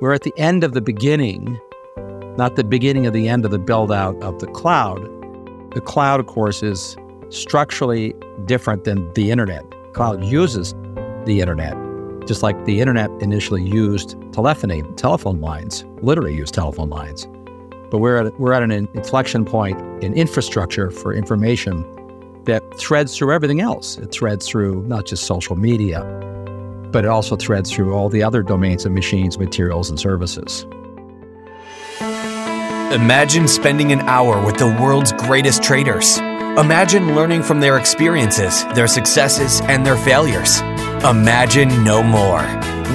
we're at the end of the beginning, not the beginning of the end of the build out of the cloud. The cloud, of course, is structurally different than the internet. Cloud uses the internet, just like the internet initially used telephony, telephone lines, literally used telephone lines. But we're at, we're at an inflection point in infrastructure for information that threads through everything else. It threads through not just social media, but it also threads through all the other domains of machines, materials, and services. Imagine spending an hour with the world's greatest traders. Imagine learning from their experiences, their successes, and their failures. Imagine no more.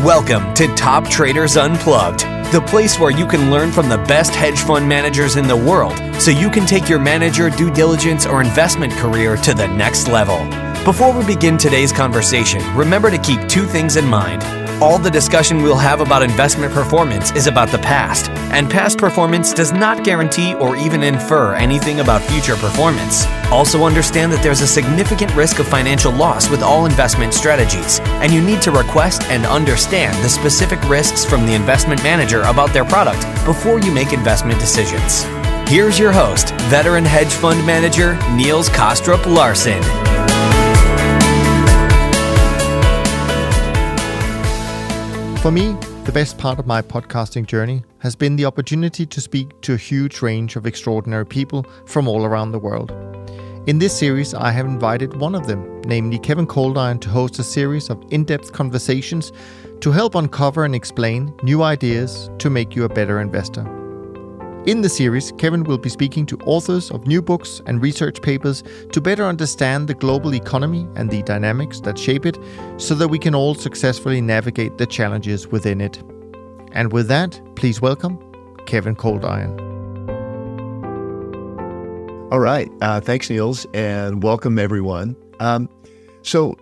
Welcome to Top Traders Unplugged, the place where you can learn from the best hedge fund managers in the world so you can take your manager due diligence or investment career to the next level. Before we begin today's conversation, remember to keep two things in mind. All the discussion we'll have about investment performance is about the past, and past performance does not guarantee or even infer anything about future performance. Also, understand that there's a significant risk of financial loss with all investment strategies, and you need to request and understand the specific risks from the investment manager about their product before you make investment decisions. Here's your host, veteran hedge fund manager Niels Kaastrup Larsen. For me, the best part of my podcasting journey has been the opportunity to speak to a huge range of extraordinary people from all around the world. In this series, I have invited one of them, namely Kevin Coldiron, to host a series of in depth conversations to help uncover and explain new ideas to make you a better investor. In the series, Kevin will be speaking to authors of new books and research papers to better understand the global economy and the dynamics that shape it so that we can all successfully navigate the challenges within it. And with that, please welcome Kevin Coldiron. All right. Uh, thanks, Niels, and welcome everyone. Um, so,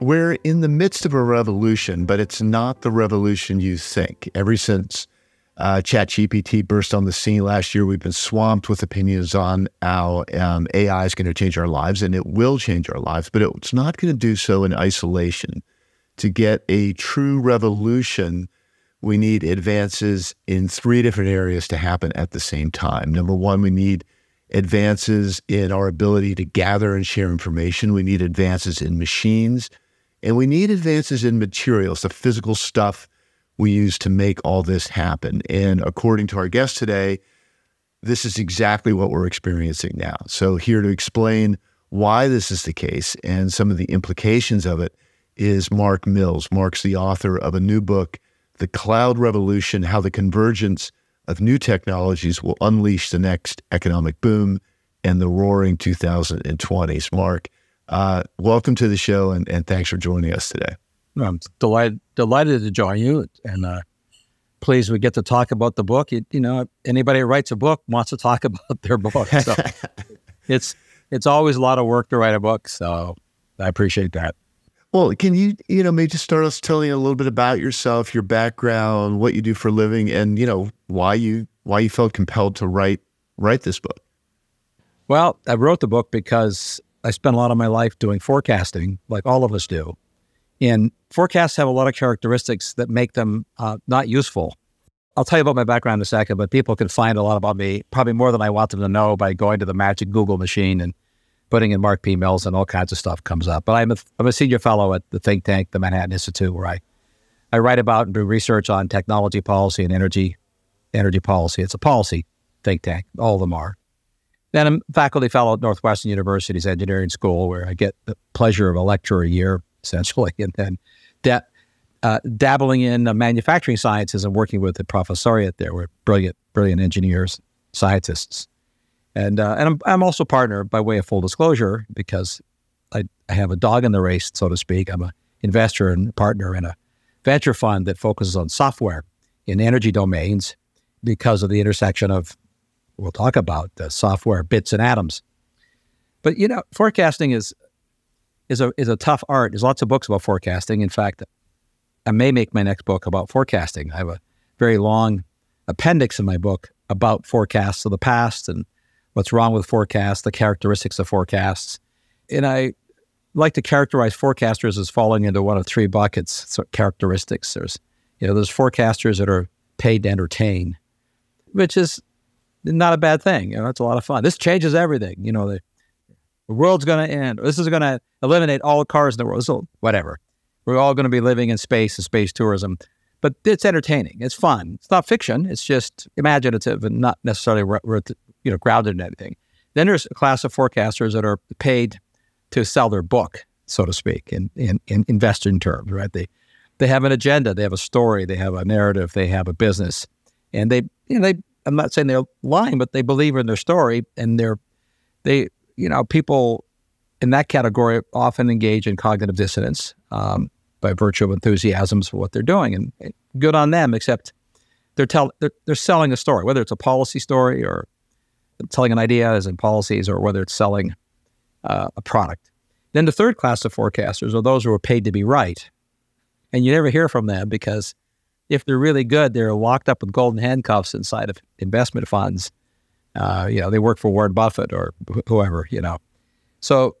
we're in the midst of a revolution, but it's not the revolution you think. Ever since uh, ChatGPT burst on the scene last year. We've been swamped with opinions on how um, AI is going to change our lives, and it will change our lives, but it's not going to do so in isolation. To get a true revolution, we need advances in three different areas to happen at the same time. Number one, we need advances in our ability to gather and share information. We need advances in machines, and we need advances in materials, the physical stuff we use to make all this happen. And according to our guest today, this is exactly what we're experiencing now. So, here to explain why this is the case and some of the implications of it is Mark Mills. Mark's the author of a new book, The Cloud Revolution How the Convergence of New Technologies Will Unleash the Next Economic Boom and the Roaring 2020s. Mark, uh, welcome to the show and, and thanks for joining us today. I'm delighted delighted to join you, and uh, pleased we get to talk about the book. You, you, know, anybody who writes a book wants to talk about their book. So it's it's always a lot of work to write a book. So I appreciate that. Well, can you you know maybe just start us telling a little bit about yourself, your background, what you do for a living, and you know why you why you felt compelled to write write this book. Well, I wrote the book because I spent a lot of my life doing forecasting, like all of us do. And forecasts have a lot of characteristics that make them uh, not useful. I'll tell you about my background in a second, but people can find a lot about me, probably more than I want them to know, by going to the magic Google machine and putting in Mark P. Mills, and all kinds of stuff comes up. But I'm a, I'm a senior fellow at the think tank, the Manhattan Institute, where I, I write about and do research on technology policy and energy energy policy. It's a policy think tank. All of them are. Then I'm faculty fellow at Northwestern University's Engineering School, where I get the pleasure of a lecture a year essentially, and then da- uh, dabbling in uh, manufacturing sciences and working with the professoriate there. We're brilliant, brilliant engineers, scientists, and uh, and I'm I'm also partner by way of full disclosure because I, I have a dog in the race, so to speak. I'm a investor and partner in a venture fund that focuses on software in energy domains because of the intersection of we'll talk about the software bits and atoms. But you know, forecasting is is a is a tough art. There's lots of books about forecasting. In fact, I may make my next book about forecasting. I have a very long appendix in my book about forecasts of the past and what's wrong with forecasts, the characteristics of forecasts. And I like to characterize forecasters as falling into one of three buckets characteristics. There's you know, there's forecasters that are paid to entertain, which is not a bad thing. You know, it's a lot of fun. This changes everything. You know, the, the world's going to end. This is going to eliminate all cars in the world. So whatever. We're all going to be living in space and space tourism. But it's entertaining. It's fun. It's not fiction. It's just imaginative and not necessarily you know grounded in anything. Then there's a class of forecasters that are paid to sell their book, so to speak, in, in, in investing terms, right? They they have an agenda, they have a story, they have a narrative, they have a business, and they you know they I'm not saying they're lying, but they believe in their story and they're they you know people in that category often engage in cognitive dissonance um, by virtue of enthusiasms for what they're doing, and, and good on them. Except they're tell they're, they're selling a story, whether it's a policy story or telling an idea as in policies, or whether it's selling uh, a product. Then the third class of forecasters are those who are paid to be right, and you never hear from them because if they're really good, they're locked up with golden handcuffs inside of investment funds. Uh, you know, they work for Warren Buffett or wh- whoever. You know, so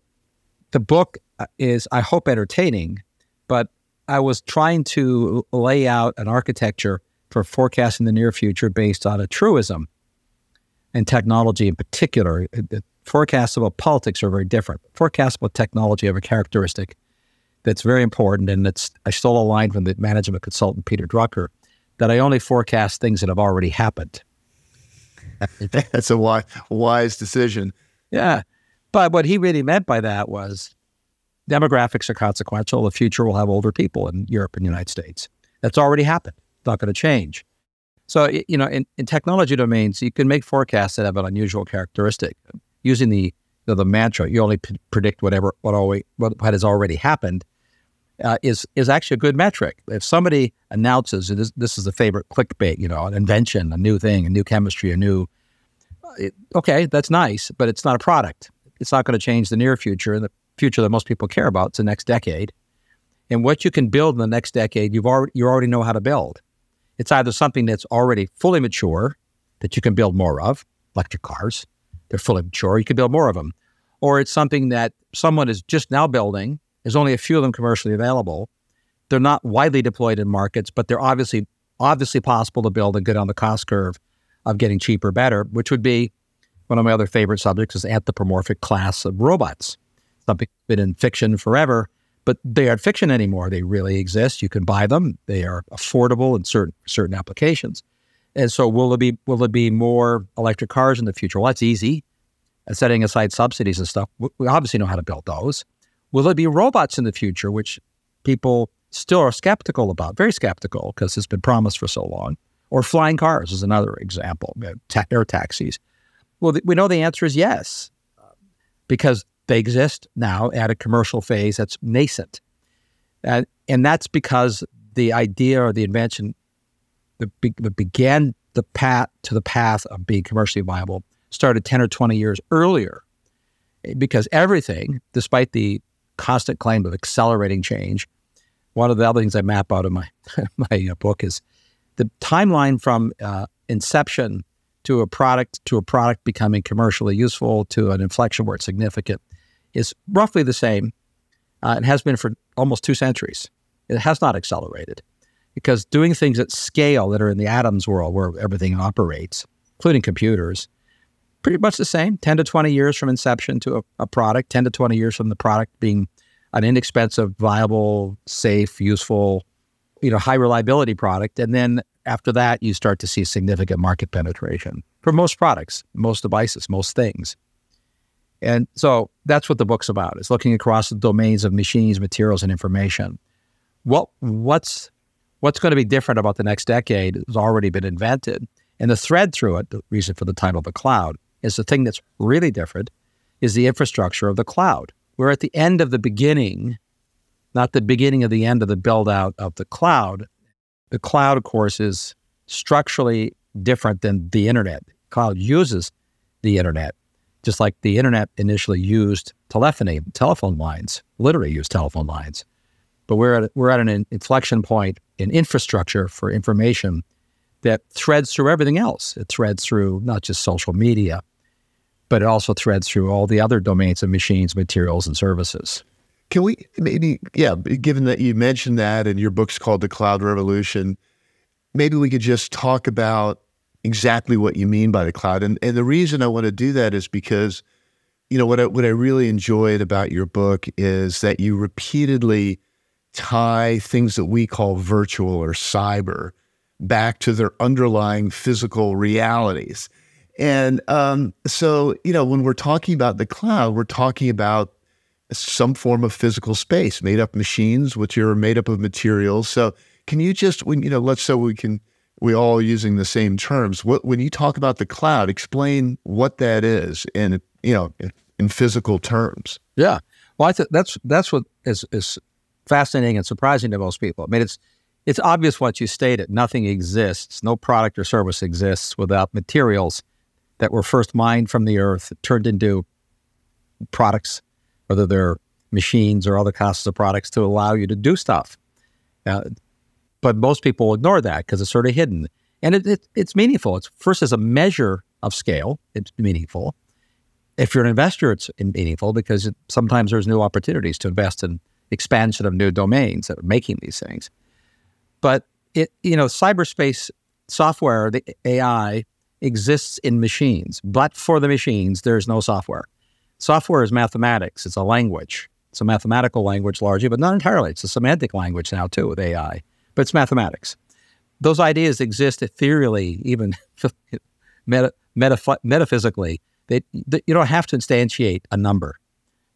the book uh, is, I hope, entertaining, but I was trying to lay out an architecture for forecasting the near future based on a truism and technology in particular. The forecasts about politics are very different. Forecasts about technology have a characteristic that's very important, and it's I stole a line from the management consultant Peter Drucker that I only forecast things that have already happened. That's a wise, wise decision. Yeah, but what he really meant by that was demographics are consequential. The future will have older people in Europe and the United States. That's already happened. It's not going to change. So, you know, in, in technology domains, you can make forecasts that have an unusual characteristic. Using the the, the mantra, you only p- predict whatever what, always, what, what has already happened, uh, is is actually a good metric. If somebody announces this, this is a favorite clickbait, you know, an invention, a new thing, a new chemistry, a new, it, okay, that's nice, but it's not a product. It's not going to change the near future and the future that most people care about. It's the next decade, and what you can build in the next decade, you've already you already know how to build. It's either something that's already fully mature that you can build more of, electric cars. They're fully mature. You can build more of them. Or it's something that someone is just now building. There's only a few of them commercially available. They're not widely deployed in markets, but they're obviously obviously possible to build and get on the cost curve of getting cheaper, better, which would be one of my other favorite subjects is anthropomorphic class of robots. Something that's been in fiction forever, but they aren't fiction anymore. They really exist. You can buy them. They are affordable in certain certain applications. And so, will it be will it be more electric cars in the future? Well, that's easy. And setting aside subsidies and stuff, we obviously know how to build those. Will it be robots in the future, which people still are skeptical about, very skeptical because it's been promised for so long? Or flying cars is another example, air taxis. Well, we know the answer is yes, because they exist now at a commercial phase that's nascent. And, and that's because the idea or the invention that, be, that began the path to the path of being commercially viable started 10 or 20 years earlier. Eh, because everything, despite the constant claim of accelerating change, one of the other things I map out in my, my uh, book is the timeline from uh, inception to a product to a product becoming commercially useful to an inflection where it's significant is roughly the same uh, and has been for almost two centuries. It has not accelerated because doing things at scale that are in the atoms world where everything operates, including computers, pretty much the same 10 to 20 years from inception to a, a product, 10 to 20 years from the product being an inexpensive, viable, safe, useful, you know, high reliability product. And then after that, you start to see significant market penetration for most products, most devices, most things. And so that's what the book's about. It's looking across the domains of machines, materials, and information. What what's what's going to be different about the next decade has already been invented. And the thread through it, the reason for the title the cloud, is the thing that's really different is the infrastructure of the cloud. We're at the end of the beginning, not the beginning of the end of the build out of the cloud. The cloud, of course, is structurally different than the internet. Cloud uses the internet just like the internet initially used telephony, telephone lines, literally used telephone lines. But we're at, we're at an inflection point in infrastructure for information that threads through everything else. It threads through not just social media, but it also threads through all the other domains of machines, materials, and services. Can we maybe, yeah, given that you mentioned that and your book's called The Cloud Revolution, maybe we could just talk about exactly what you mean by the cloud. And and the reason I want to do that is because, you know, what I, what I really enjoyed about your book is that you repeatedly tie things that we call virtual or cyber back to their underlying physical realities. And um, so, you know, when we're talking about the cloud, we're talking about some form of physical space, made up machines, which are made up of materials. So, can you just, when you know, let's say we can, we all using the same terms. What when you talk about the cloud, explain what that is in you know in, in physical terms. Yeah, well, I th- that's that's what is is fascinating and surprising to most people. I mean, it's it's obvious what you stated. Nothing exists. No product or service exists without materials that were first mined from the earth, turned into products, whether they're machines or other classes of products, to allow you to do stuff. Now, but most people ignore that because it's sort of hidden. And it, it, it's meaningful. It's first as a measure of scale, it's meaningful. If you're an investor, it's meaningful because it, sometimes there's new opportunities to invest in expansion of new domains that are making these things. But it, you know, cyberspace software, the AI, exists in machines, but for the machines, there's no software. Software is mathematics. It's a language. It's a mathematical language largely, but not entirely. It's a semantic language now too with AI but it's mathematics. Those ideas exist ethereally, even meta, meta, metaphysically. They, they, you don't have to instantiate a number.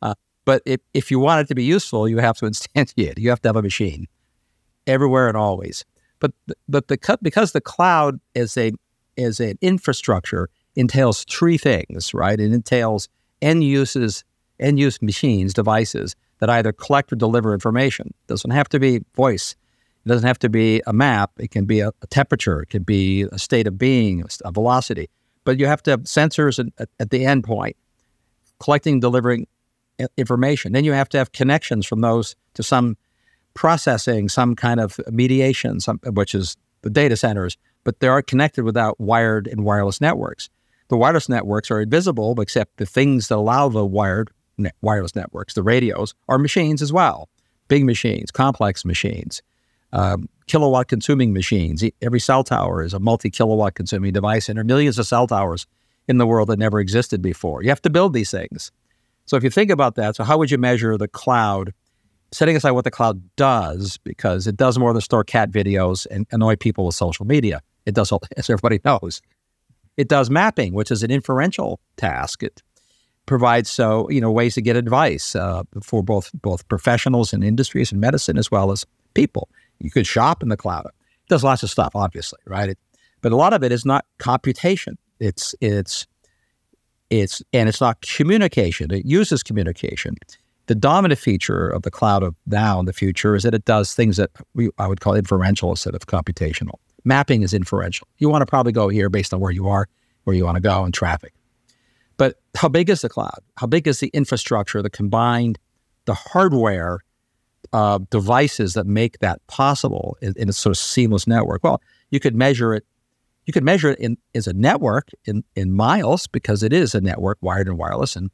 Uh, but if, if you want it to be useful, you have to instantiate. You have to have a machine everywhere and always. But but the because the cloud is a is an infrastructure entails three things, right? It entails end uses, end use machines, devices that either collect or deliver information. It doesn't have to be voice. It doesn't have to be a map. It can be a, a temperature. It can be a state of being, a velocity. But you have to have sensors at, at the end point, collecting, delivering information. Then you have to have connections from those to some processing, some kind of mediation, some, which is the data centers. But they are connected without wired and wireless networks. The wireless networks are invisible, except the things that allow the wired wireless networks, the radios, are machines as well. Big machines, complex machines um, kilowatt consuming machines. Every cell tower is a multi kilowatt consuming device, and there are millions of cell towers in the world that never existed before. You have to build these things. So if you think about that, so how would you measure the cloud? Setting aside what the cloud does, because it does more than store cat videos and annoy people with social media. It does, as everybody knows. It does mapping, which is an inferential task. It provides so you know ways to get advice uh, for both both professionals and industries and medicine as well as people. You could shop in the cloud. It does lots of stuff, obviously, right? It, but a lot of it is not computation. It's it's it's and it's not communication. It uses communication. The dominant feature of the cloud of now in the future is that it does things that we, I would call inferential instead of computational. Mapping is inferential. You want to probably go here based on where you are, where you want to go, and traffic. But how big is the cloud? How big is the infrastructure, the combined, the hardware uh, devices that make that possible in, in, a sort of seamless network. Well, you could measure it. You could measure it in as a network in in miles because it is a network, wired and wireless, and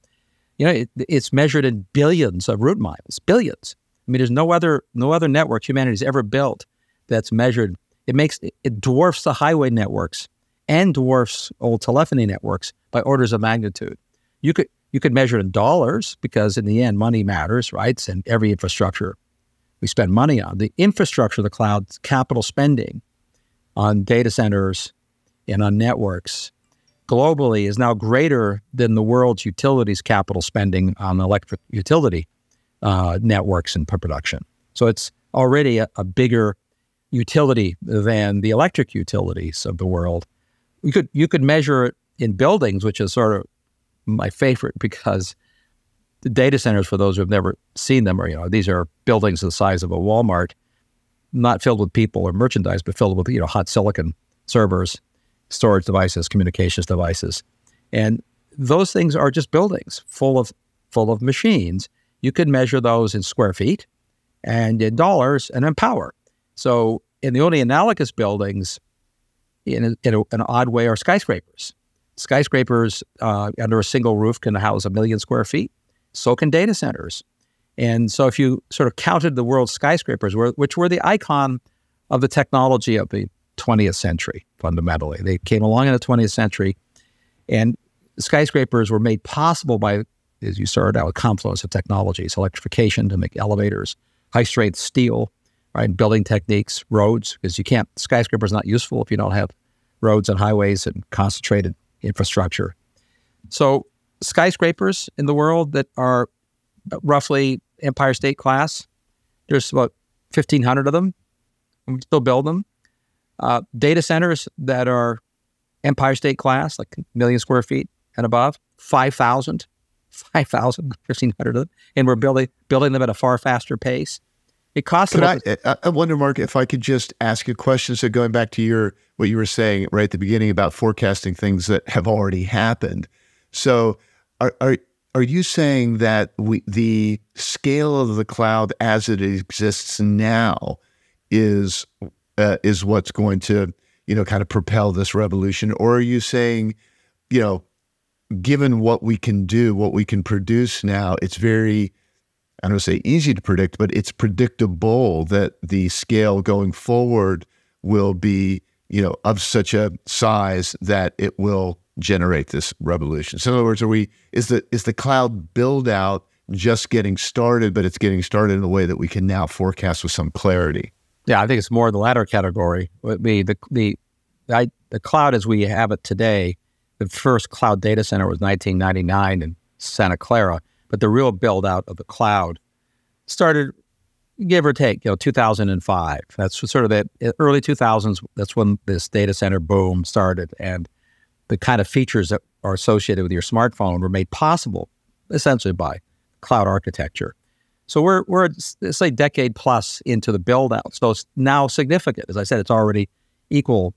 you know it, it's measured in billions of route miles, billions. I mean, there's no other no other network humanity's ever built that's measured. It makes it dwarfs the highway networks and dwarfs old telephony networks by orders of magnitude. You could you could measure in dollars because in the end, money matters, right? And every infrastructure we spend money on, the infrastructure of the cloud, capital spending on data centers and on networks globally is now greater than the world's utilities capital spending on electric utility uh, networks and production. So it's already a, a bigger utility than the electric utilities of the world. You could you could measure it in buildings, which is sort of my favorite because the data centers, for those who have never seen them, are you know these are buildings the size of a Walmart, not filled with people or merchandise, but filled with you know hot silicon servers, storage devices, communications devices, and those things are just buildings full of full of machines. You could measure those in square feet, and in dollars, and in power. So, in the only analogous buildings, in, a, in a, an odd way, are skyscrapers skyscrapers uh, under a single roof can house a million square feet. So can data centers. And so if you sort of counted the world's skyscrapers, which were the icon of the technology of the 20th century, fundamentally. They came along in the 20th century, and skyscrapers were made possible by, as you started out, a confluence of technologies, electrification to make elevators, high strength steel, right, building techniques, roads, because you can't, skyscrapers not useful if you don't have roads and highways and concentrated infrastructure. So skyscrapers in the world that are roughly Empire State class, there's about 1,500 of them. We still build them. Uh, data centers that are Empire State class, like a million square feet and above, 5,000, 5,000, 1,500 of them. And we're building, building them at a far faster pace. It costs. I, I wonder, Mark, if I could just ask a question. So going back to your what you were saying right at the beginning about forecasting things that have already happened. So are are are you saying that we the scale of the cloud as it exists now is uh, is what's going to you know kind of propel this revolution, or are you saying you know given what we can do, what we can produce now, it's very I don't say easy to predict, but it's predictable that the scale going forward will be, you know, of such a size that it will generate this revolution. So in other words, are we is the is the cloud build out just getting started, but it's getting started in a way that we can now forecast with some clarity? Yeah, I think it's more the latter category. Would be the the I, the cloud as we have it today. The first cloud data center was 1999 in Santa Clara but the real build out of the cloud started, give or take, you know, 2005. That's sort of the early 2000s. That's when this data center boom started, and the kind of features that are associated with your smartphone were made possible essentially by cloud architecture. So we're we're let's say decade plus into the build out. So it's now significant. As I said, it's already equal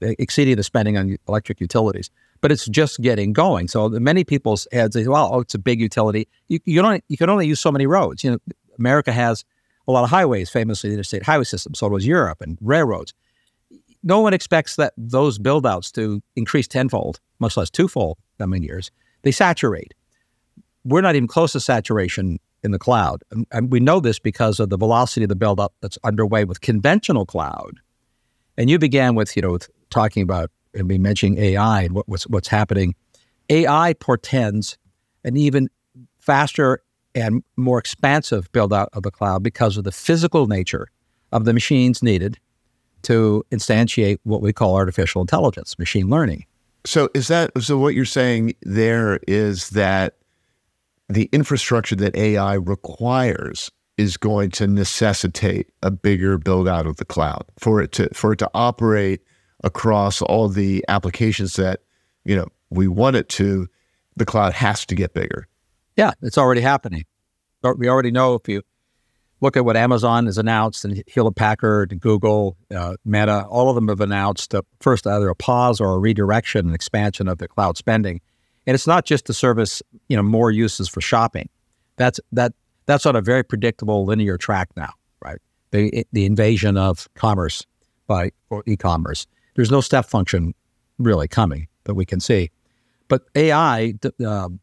exceeding the spending on electric utilities but it's just getting going. So many people's heads say, well, oh, it's a big utility. You, you don't you can only use so many roads. You know, America has a lot of highways, famously the interstate highway system. So does Europe and railroads. No one expects that those build outs to increase tenfold, much less twofold coming years. They saturate. We're not even close to saturation in the cloud. And, and we know this because of the velocity of the build up that's underway with conventional cloud. And you began with, you know, talking about and be mentioning AI and what, what's what's happening. AI portends an even faster and more expansive build out of the cloud because of the physical nature of the machines needed to instantiate what we call artificial intelligence, machine learning. So is that so what you're saying there is that the infrastructure that AI requires is going to necessitate a bigger build out of the cloud for it to for it to operate across all the applications that you know we want it to, the cloud has to get bigger. Yeah, it's already happening. We already know if you look at what Amazon has announced and Hewlett Packard, Google, uh, Meta, all of them have announced first either a pause or a redirection and expansion of their cloud spending. And it's not just to service you know more uses for shopping. That's that that's on a very predictable linear track now, right? The the invasion of commerce by or e-commerce there's no step function really coming that we can see. But AI, um,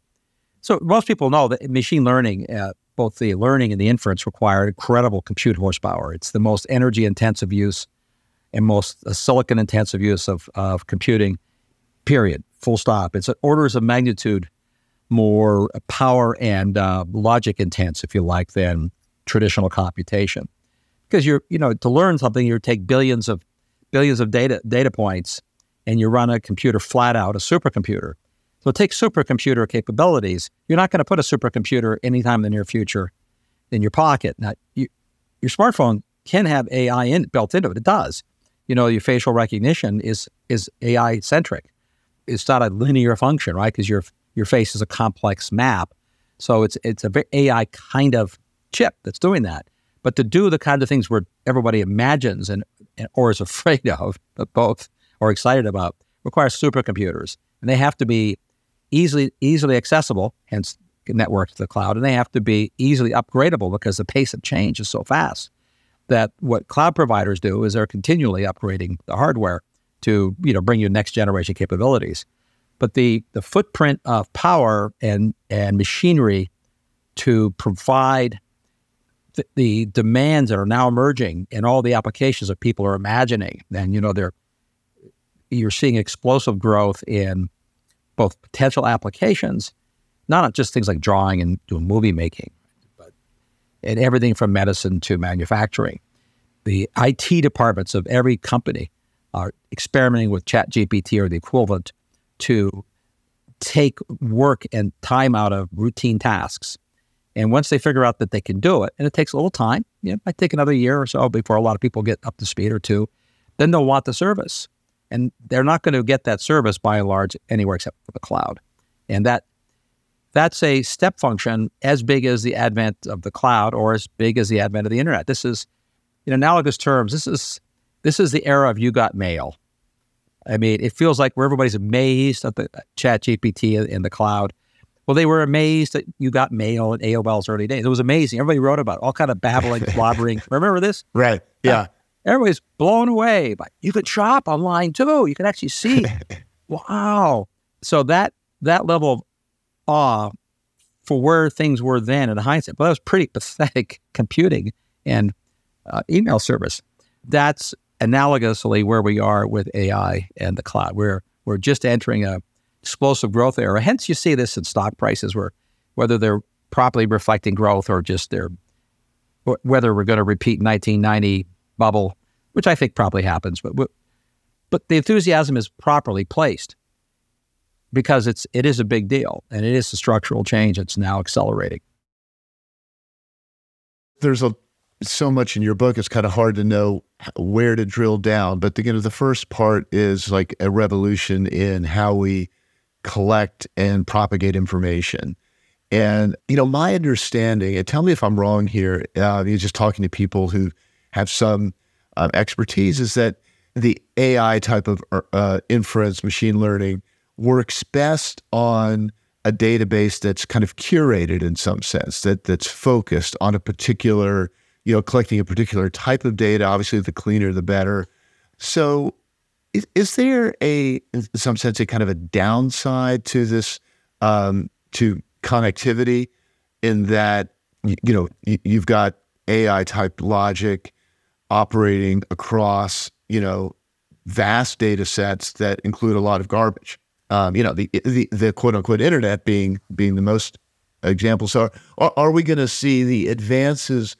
so most people know that machine learning, uh, both the learning and the inference require incredible compute horsepower. It's the most energy intensive use and most uh, silicon intensive use of, of computing, period, full stop. It's orders of magnitude more power and uh, logic intense, if you like, than traditional computation. Because you're, you know, to learn something, you take billions of billions of data data points, and you run a computer flat out, a supercomputer. So take supercomputer capabilities. You're not going to put a supercomputer anytime in the near future in your pocket. Now, you, your smartphone can have AI in, built into it. It does. You know, your facial recognition is is AI centric. It's not a linear function, right? Because your your face is a complex map. So it's it's a very AI kind of chip that's doing that. But to do the kind of things where everybody imagines and or is afraid of, but both or excited about, requires supercomputers. And they have to be easily easily accessible, hence networked to the cloud, and they have to be easily upgradable because the pace of change is so fast that what cloud providers do is they're continually upgrading the hardware to you know bring you next generation capabilities. But the the footprint of power and and machinery to provide the, demands that are now emerging and all the applications that people are imagining. And, you know, they're you're seeing explosive growth in both potential applications, not just things like drawing and doing movie making, but in everything from medicine to manufacturing. The IT departments of every company are experimenting with Chat GPT or the equivalent to take work and time out of routine tasks. And once they figure out that they can do it, and it takes a little time, you know, it might take another year or so before a lot of people get up to speed or two, then they'll want the service. And they're not going to get that service by and large anywhere except for the cloud. And that that's a step function as big as the advent of the cloud or as big as the advent of the internet. This is, in analogous terms, this is this is the era of you got mail. I mean, it feels like where everybody's amazed at the chat GPT in the cloud. Well, they were amazed that you got mail in AOL's early days. It was amazing. Everybody wrote about it, all kind of babbling, slobbering. Remember this? Right. Yeah everybody's blown away. But you can shop online too. You can actually see. wow. So that that level of awe for where things were then in hindsight, but that was pretty pathetic computing and uh, email service. That's analogously where we are with AI and the cloud. We're we're just entering a explosive growth era. Hence, you see this in stock prices, where whether they're properly reflecting growth or just they're whether we're going to repeat 1990 bubble, which I think probably happens, but but the enthusiasm is properly placed because it's it is a big deal and it is a structural change. It's now accelerating. There's a so much in your book. It's kind of hard to know where to drill down. But the, you know, the first part is like a revolution in how we collect and propagate information. And you know, my understanding, and tell me if I'm wrong here. Uh, just talking to people who have some um, expertise is that the AI type of uh, uh, inference, machine learning, works best on a database that's kind of curated in some sense, that that's focused on a particular, you know, collecting a particular type of data. Obviously, the cleaner, the better. So, is, is there a, in some sense, a kind of a downside to this, um, to connectivity, in that you know you've got AI type logic operating across, you know, vast data sets that include a lot of garbage. Um, you know, the, the, the quote unquote internet being being the most example. So, are, are we going to see the advances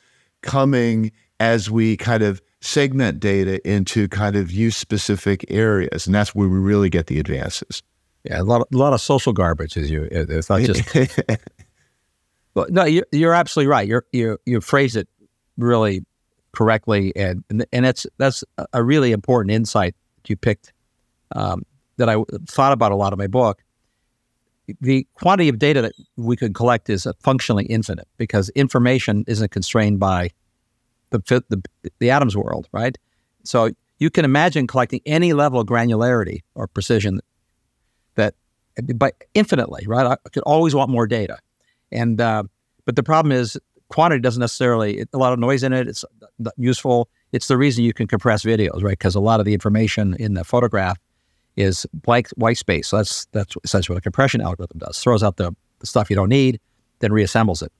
coming as we kind of segment data into kind of use specific areas, and that's where we really get the advances. Yeah, a lot, of, a lot of social garbage, as you. It's not just. well, no, you're, you're absolutely right. You're you you phrase it really correctly, and and that's that's a really important insight that you picked um, that I thought about a lot of my book. The quantity of data that we could collect is functionally infinite because information isn't constrained by the, the the atoms world, right? So you can imagine collecting any level of granularity or precision that, but infinitely, right? I could always want more data, and uh, but the problem is quantity doesn't necessarily a lot of noise in it. It's useful. It's the reason you can compress videos, right? Because a lot of the information in the photograph is blank white space. So that's that's essentially what a compression algorithm does. Throws out the, the stuff you don't need, then reassembles it.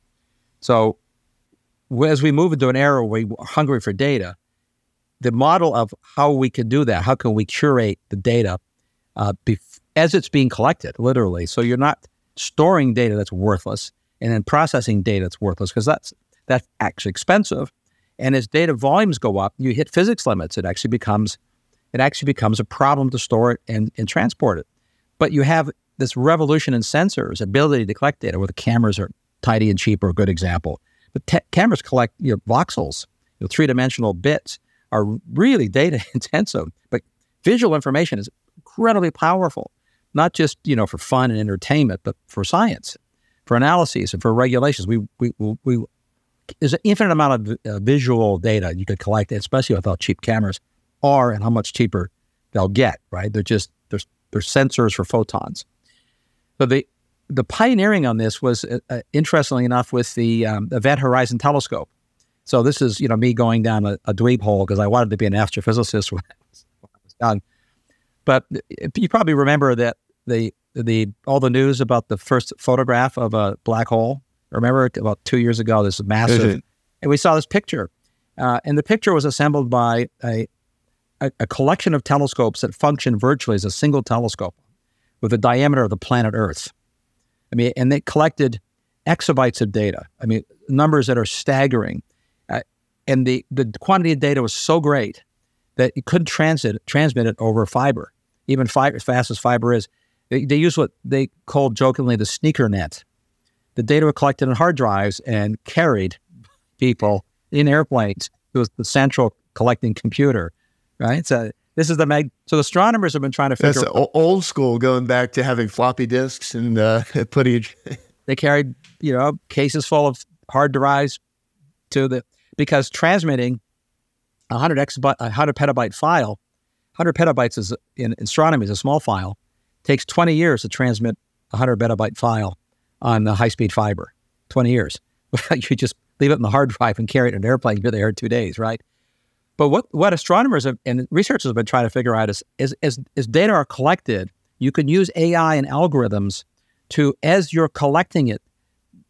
So as we move into an era where we're hungry for data, the model of how we can do that, how can we curate the data uh, bef- as it's being collected, literally. So you're not storing data that's worthless and then processing data that's worthless because that's that's actually expensive. And as data volumes go up, you hit physics limits. It actually becomes it actually becomes a problem to store it and, and transport it. But you have this revolution in sensors, ability to collect data, where the cameras are tidy and cheap, are a good example. But te- cameras collect you know, voxels, you know, three dimensional bits are really data intensive. But visual information is incredibly powerful, not just you know for fun and entertainment, but for science for analyses and for regulations. We, we, we, there's an infinite amount of uh, visual data you could collect, especially without cheap cameras, are and how much cheaper they'll get, right? They're just, there's, there's sensors for photons. So the, the pioneering on this was, uh, uh, interestingly enough, with the um, Event Horizon Telescope. So this is, you know, me going down a, a dweeb hole because I wanted to be an astrophysicist when I was, when I was young. But uh, you probably remember that the the all the news about the first photograph of a black hole. Remember about two years ago, this massive, and we saw this picture, uh, and the picture was assembled by a a, a collection of telescopes that function virtually as a single telescope with the diameter of the planet Earth. I mean, and they collected exabytes of data. I mean, numbers that are staggering. Uh, and the, the quantity of data was so great that you couldn't transit, transmit it over fiber, even fiber, as fast as fiber is. They, they use what they called jokingly the sneaker net. The data were collected on hard drives and carried people in airplanes. to the central collecting computer, right? So this is the mag. So astronomers have been trying to figure. That's old school, going back to having floppy disks and uh, putting. they carried, you know, cases full of hard drives to the because transmitting a hundred exabyte, a hundred petabyte file, hundred petabytes is in astronomy is a small file. takes twenty years to transmit a hundred petabyte file on the high speed fiber. Twenty years. you just leave it in the hard drive and carry it in an airplane. You're there in two days, right? But what, what astronomers have, and researchers have been trying to figure out is, is, is, as data are collected, you can use AI and algorithms to, as you're collecting it,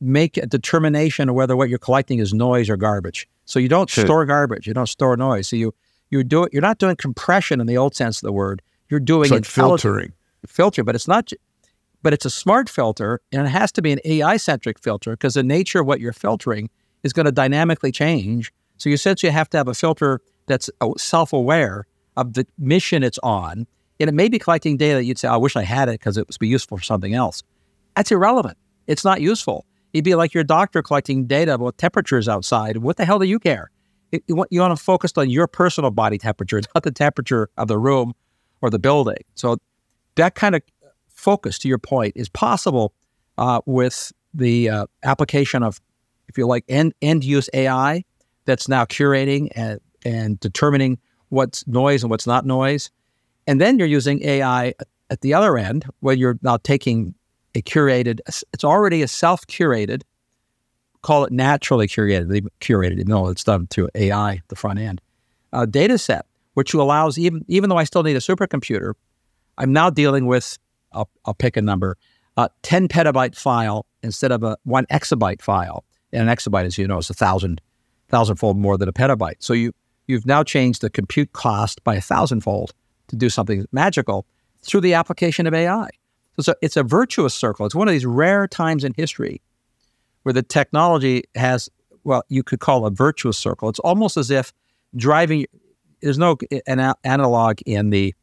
make a determination of whether what you're collecting is noise or garbage. So you don't sure. store garbage, you don't store noise. So you you do it. You're not doing compression in the old sense of the word. You're doing like filtering, filter, but it's not. But it's a smart filter, and it has to be an AI centric filter because the nature of what you're filtering is going to dynamically change. So you essentially have to have a filter that's uh, self aware of the mission it's on. And it may be collecting data that you'd say, I wish I had it because it would be useful for something else. That's irrelevant. It's not useful. It'd be like your doctor collecting data about temperatures outside. What the hell do you care? It, you, want, you want to focus on your personal body temperature, not the temperature of the room or the building. So that kind of focus, to your point, is possible uh, with the uh, application of, if you like, end, end use AI that's now curating and and determining what's noise and what's not noise. And then you're using AI at the other end, where you're now taking a curated, it's already a self curated, call it naturally curated, curated. No, it's done through AI, the front end, uh, data set, which allows, even, even though I still need a supercomputer, I'm now dealing with, I'll, I'll pick a number, a 10 petabyte file instead of a one exabyte file. And an exabyte, as you know, is a thousand, thousandfold more than a petabyte. So you, you've now changed the compute cost by a thousandfold to do something magical through the application of AI. So it's a virtuous circle. It's one of these rare times in history where the technology has, well, you could call a virtuous circle. It's almost as if driving, there's no an analog in the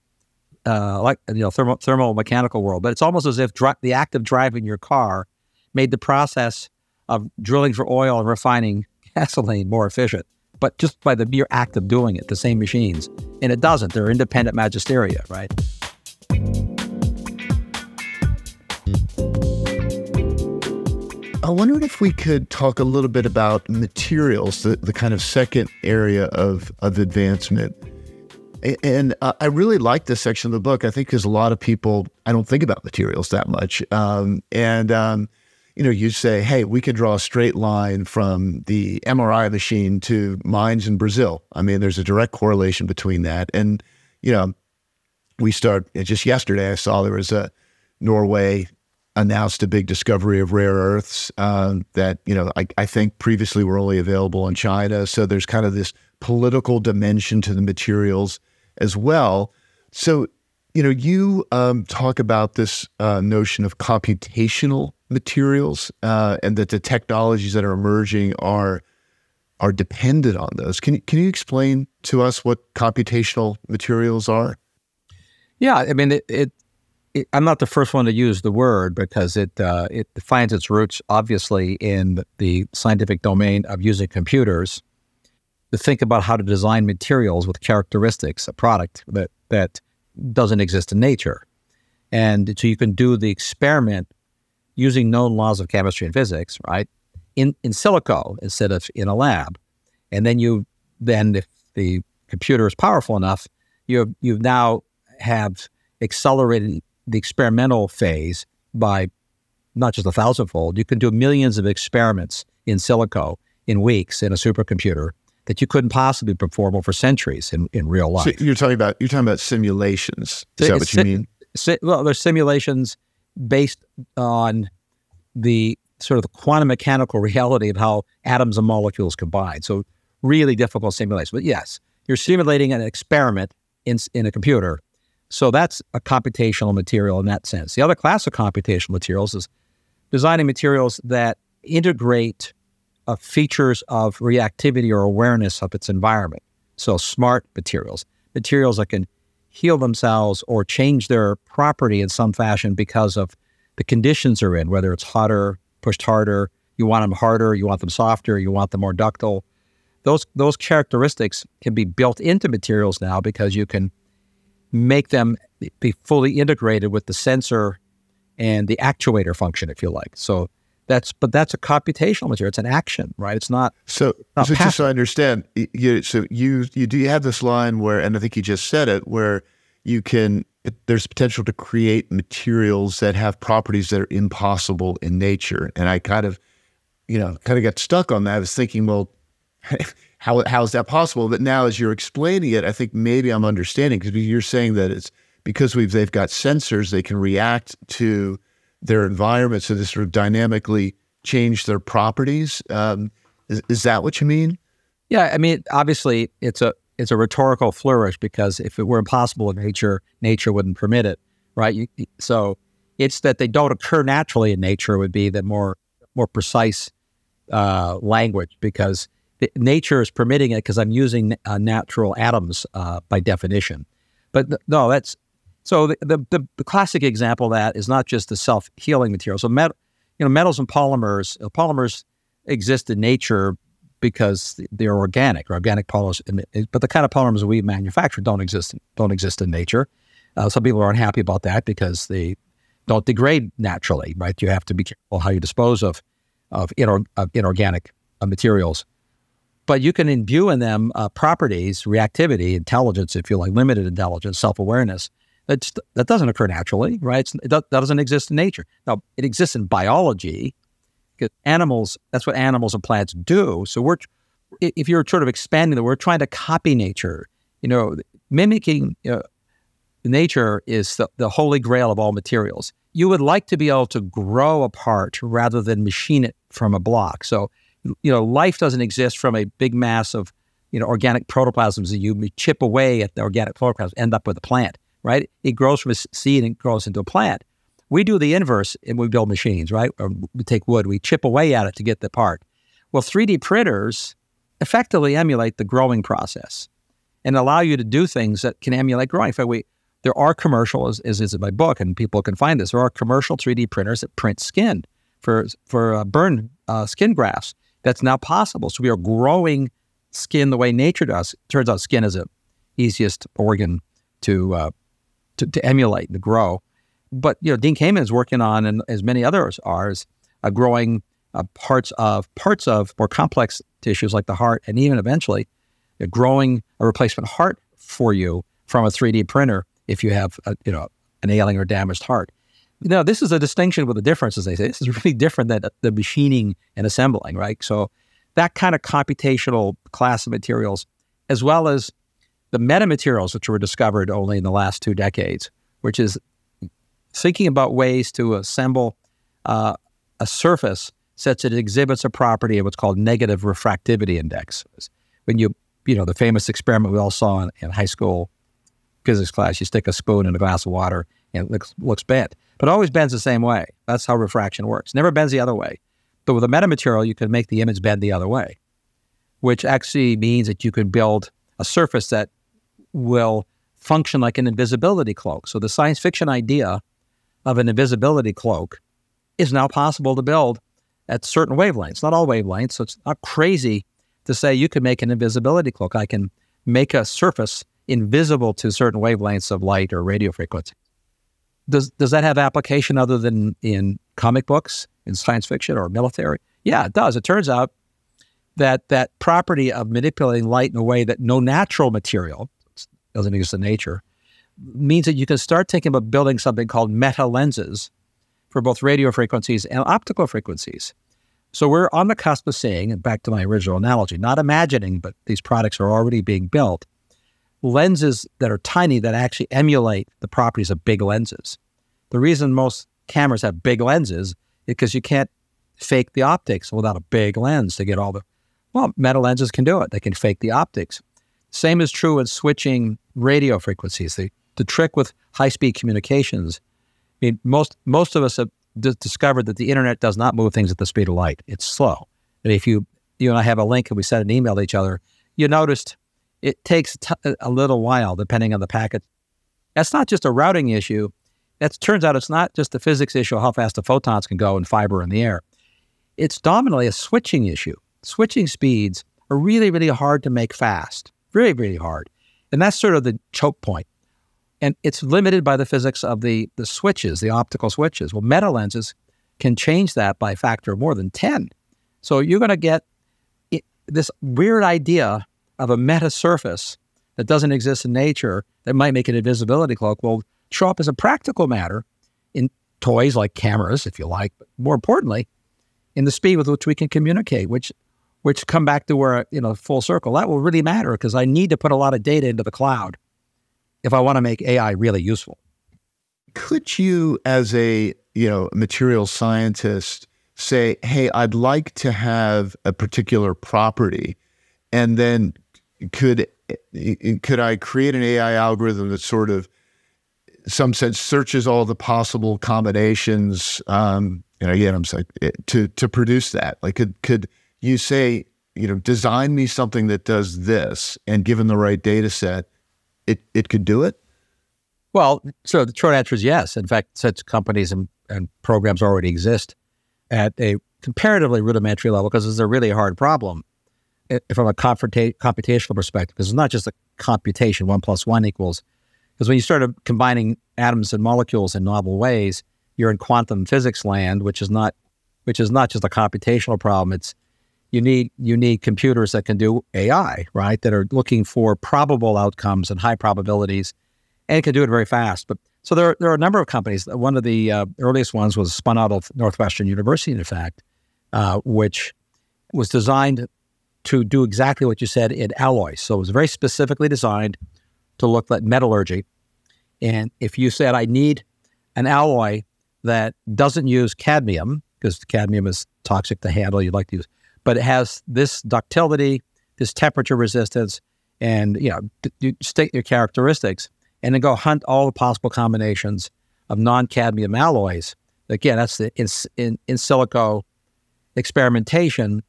uh, like you know thermo, thermal mechanical world, but it's almost as if dri- the act of driving your car made the process of drilling for oil and refining gasoline more efficient but just by the mere act of doing it, the same machines. And it doesn't. They're independent magisteria, right? I wondered if we could talk a little bit about materials, the, the kind of second area of, of advancement. And uh, I really like this section of the book. I think because a lot of people, I don't think about materials that much. Um, and um, you know, you say, hey, we could draw a straight line from the MRI machine to mines in Brazil. I mean, there's a direct correlation between that. And, you know, we start just yesterday, I saw there was a Norway announced a big discovery of rare earths uh, that, you know, I, I think previously were only available in China. So there's kind of this political dimension to the materials as well. So, you know, you um, talk about this uh, notion of computational materials uh, and that the technologies that are emerging are are dependent on those. Can can you explain to us what computational materials are? Yeah, I mean it. it, it I'm not the first one to use the word because it uh, it finds its roots obviously in the scientific domain of using computers to think about how to design materials with characteristics, a product that that doesn't exist in nature, and so you can do the experiment using known laws of chemistry and physics, right? In in silico instead of in a lab, and then you then if the computer is powerful enough, you you now have accelerated the experimental phase by not just a thousandfold. You can do millions of experiments in silico in weeks in a supercomputer that you couldn't possibly perform over centuries in, in real life. So you're talking about you're talking about simulations. Is that what you mean? Si- well, there's simulations based on the sort of the quantum mechanical reality of how atoms and molecules combine. So really difficult simulation. But yes, you're simulating an experiment in, in a computer. So that's a computational material in that sense. The other class of computational materials is designing materials that integrate uh, features of reactivity or awareness of its environment. So smart materials, materials that can heal themselves or change their property in some fashion because of the conditions they're in, whether it's hotter, pushed harder, you want them harder, you want them softer, you want them more ductile. Those those characteristics can be built into materials now because you can make them be fully integrated with the sensor and the actuator function, if you like. So that's but that's a computational material. It's an action, right? It's not. So, not so just so I understand, you, so you you do you have this line where, and I think you just said it, where you can there's potential to create materials that have properties that are impossible in nature, and I kind of, you know, kind of got stuck on that. I was thinking, well, how how is that possible? But now, as you're explaining it, I think maybe I'm understanding because you're saying that it's because we've they've got sensors, they can react to their environment, so they sort of dynamically change their properties. Um, is, is that what you mean? Yeah, I mean, obviously, it's a it's a rhetorical flourish because if it were impossible in nature, nature wouldn't permit it, right? You, so it's that they don't occur naturally in nature would be the more more precise uh, language because nature is permitting it because I'm using uh, natural atoms uh, by definition. But th- no, that's so the, the, the, the, classic example of that is not just the self healing material. So met, you know, metals and polymers, uh, polymers exist in nature because they're organic, organic polymers. But the kind of polymers we manufacture don't exist don't exist in nature. Uh, some people are unhappy about that because they don't degrade naturally, right? You have to be careful how you dispose of of, inor- of inorganic uh, materials. But you can imbue in them uh, properties, reactivity, intelligence, if you like, limited intelligence, self awareness that's, that doesn't occur naturally, right? It's, that doesn't exist in nature. Now, it exists in biology because animals, that's what animals and plants do. So we're, if you're sort of expanding the, we're trying to copy nature. You know, mimicking uh, nature is the, the holy grail of all materials. You would like to be able to grow a part rather than machine it from a block. So, you know, life doesn't exist from a big mass of, you know, organic protoplasms that you chip away at the organic protoplasm, end up with a plant right? It grows from a seed and grows into a plant. We do the inverse and we build machines, right? Or we take wood, we chip away at it to get the part. Well, 3D printers effectively emulate the growing process and allow you to do things that can emulate growing. In fact, we, there are commercial, as, as is in my book, and people can find this. There are commercial 3D printers that print skin for for uh, burn uh, skin grafts. That's now possible. So we are growing skin the way nature does. Turns out skin is the easiest organ to uh, to, to emulate and to grow. But you know, Dean Kamen is working on, and as many others are, is uh, growing uh, parts of parts of more complex tissues like the heart, and even eventually uh, growing a replacement heart for you from a 3D printer if you have a, you know an ailing or damaged heart. Now, this is a distinction with a difference, as they say. This is really different than the machining and assembling, right? So, that kind of computational class of materials, as well as the metamaterials, which were discovered only in the last two decades, which is thinking about ways to assemble uh, a surface such that it exhibits a property of what's called negative refractivity index. When you, you know, the famous experiment we all saw in, in high school physics class, you stick a spoon in a glass of water and it looks, looks bent, but always bends the same way. That's how refraction works. Never bends the other way. But with a metamaterial, you can make the image bend the other way, which actually means that you can build a surface that will function like an invisibility cloak. So the science fiction idea of an invisibility cloak is now possible to build at certain wavelengths, not all wavelengths. So it's not crazy to say you can make an invisibility cloak. I can make a surface invisible to certain wavelengths of light or radio frequency. Does, does that have application other than in comic books, in science fiction, or military? Yeah, it does. It turns out that that property of manipulating light in a way that no natural material, doesn't exist in nature, means that you can start thinking about building something called meta lenses for both radio frequencies and optical frequencies. So we're on the cusp of seeing, and back to my original analogy, not imagining, but these products are already being built, lenses that are tiny that actually emulate the properties of big lenses. The reason most cameras have big lenses is because you can't fake the optics without a big lens to get all the well, meta lenses can do it. They can fake the optics. Same is true in switching radio frequencies. The, the trick with high speed communications, I mean, most, most of us have d- discovered that the internet does not move things at the speed of light. It's slow. And if you, you and I have a link and we send an email to each other, you noticed it takes t- a little while depending on the packet. That's not just a routing issue. That turns out it's not just a physics issue, how fast the photons can go in fiber in the air. It's dominantly a switching issue. Switching speeds are really, really hard to make fast. Really, really hard. And that's sort of the choke point. And it's limited by the physics of the, the switches, the optical switches. Well, meta lenses can change that by a factor of more than 10. So you're going to get this weird idea of a meta surface that doesn't exist in nature that might make an invisibility cloak will show up as a practical matter in toys like cameras, if you like, but more importantly, in the speed with which we can communicate, which which come back to where you know full circle. That will really matter because I need to put a lot of data into the cloud if I want to make AI really useful. Could you, as a you know material scientist, say, "Hey, I'd like to have a particular property," and then could could I create an AI algorithm that sort of some sense searches all the possible combinations um, and again i'm sorry, to to produce that like could could you say you know design me something that does this and given the right data set it it could do it? Well so the short answer is yes. In fact such companies and, and programs already exist at a comparatively rudimentary level because it's a really hard problem eh, from a computational perspective. Because it's not just a computation one plus one equals because when you start combining atoms and molecules in novel ways you're in quantum physics land which is not which is not just a computational problem. It's you need you need computers that can do AI, right? That are looking for probable outcomes and high probabilities, and can do it very fast. But so there, there are a number of companies. One of the uh, earliest ones was spun out of Northwestern University, in fact, uh, which was designed to do exactly what you said in alloys. So it was very specifically designed to look at metallurgy. And if you said, I need an alloy that doesn't use cadmium, because cadmium is toxic to handle, you'd like to use but it has this ductility, this temperature resistance, and you know, you state your characteristics, and then go hunt all the possible combinations of non-cadmium alloys. Again, that's the in, in, in silico experimentation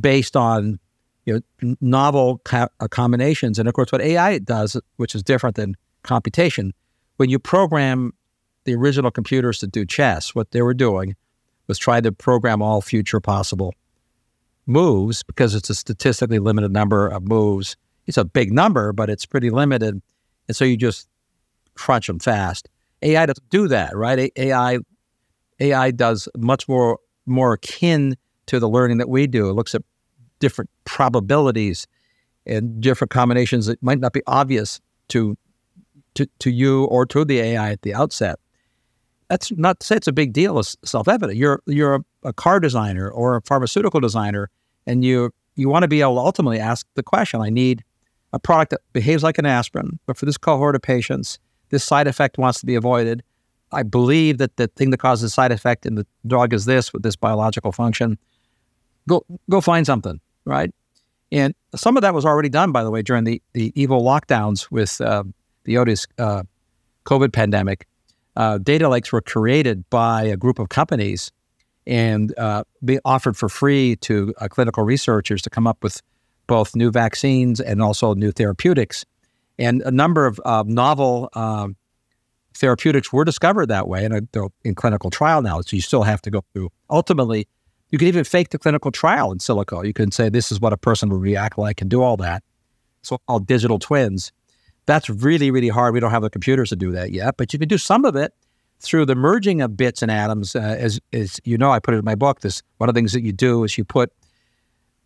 based on you know novel co- uh, combinations. And of course, what AI does, which is different than computation, when you program the original computers to do chess, what they were doing was try to program all future possible moves because it's a statistically limited number of moves. It's a big number, but it's pretty limited. And so you just crunch them fast. AI doesn't do that, right? AI AI does much more more akin to the learning that we do. It looks at different probabilities and different combinations that might not be obvious to to, to you or to the AI at the outset. That's not to say it's a big deal. It's self-evident. You're you're a, car designer or a pharmaceutical designer, and you you want to be able to ultimately ask the question: I need a product that behaves like an aspirin, but for this cohort of patients, this side effect wants to be avoided. I believe that the thing that causes side effect in the drug is this with this biological function. Go go find something, right? And some of that was already done, by the way, during the, the evil lockdowns with uh, the Otis uh, COVID pandemic uh, data lakes were created by a group of companies and uh, be offered for free to uh, clinical researchers to come up with both new vaccines and also new therapeutics. And a number of novel um, therapeutics were discovered that way, and they're in clinical trial now. So you still have to go through. Ultimately, you can even fake the clinical trial in silico. You can say this is what a person would react like and do all that. So called digital twins. That's really, really hard. We don't have the computers to do that yet, but you can do some of it through the merging of bits and atoms. Uh, as, as you know, I put it in my book. This one of the things that you do is you put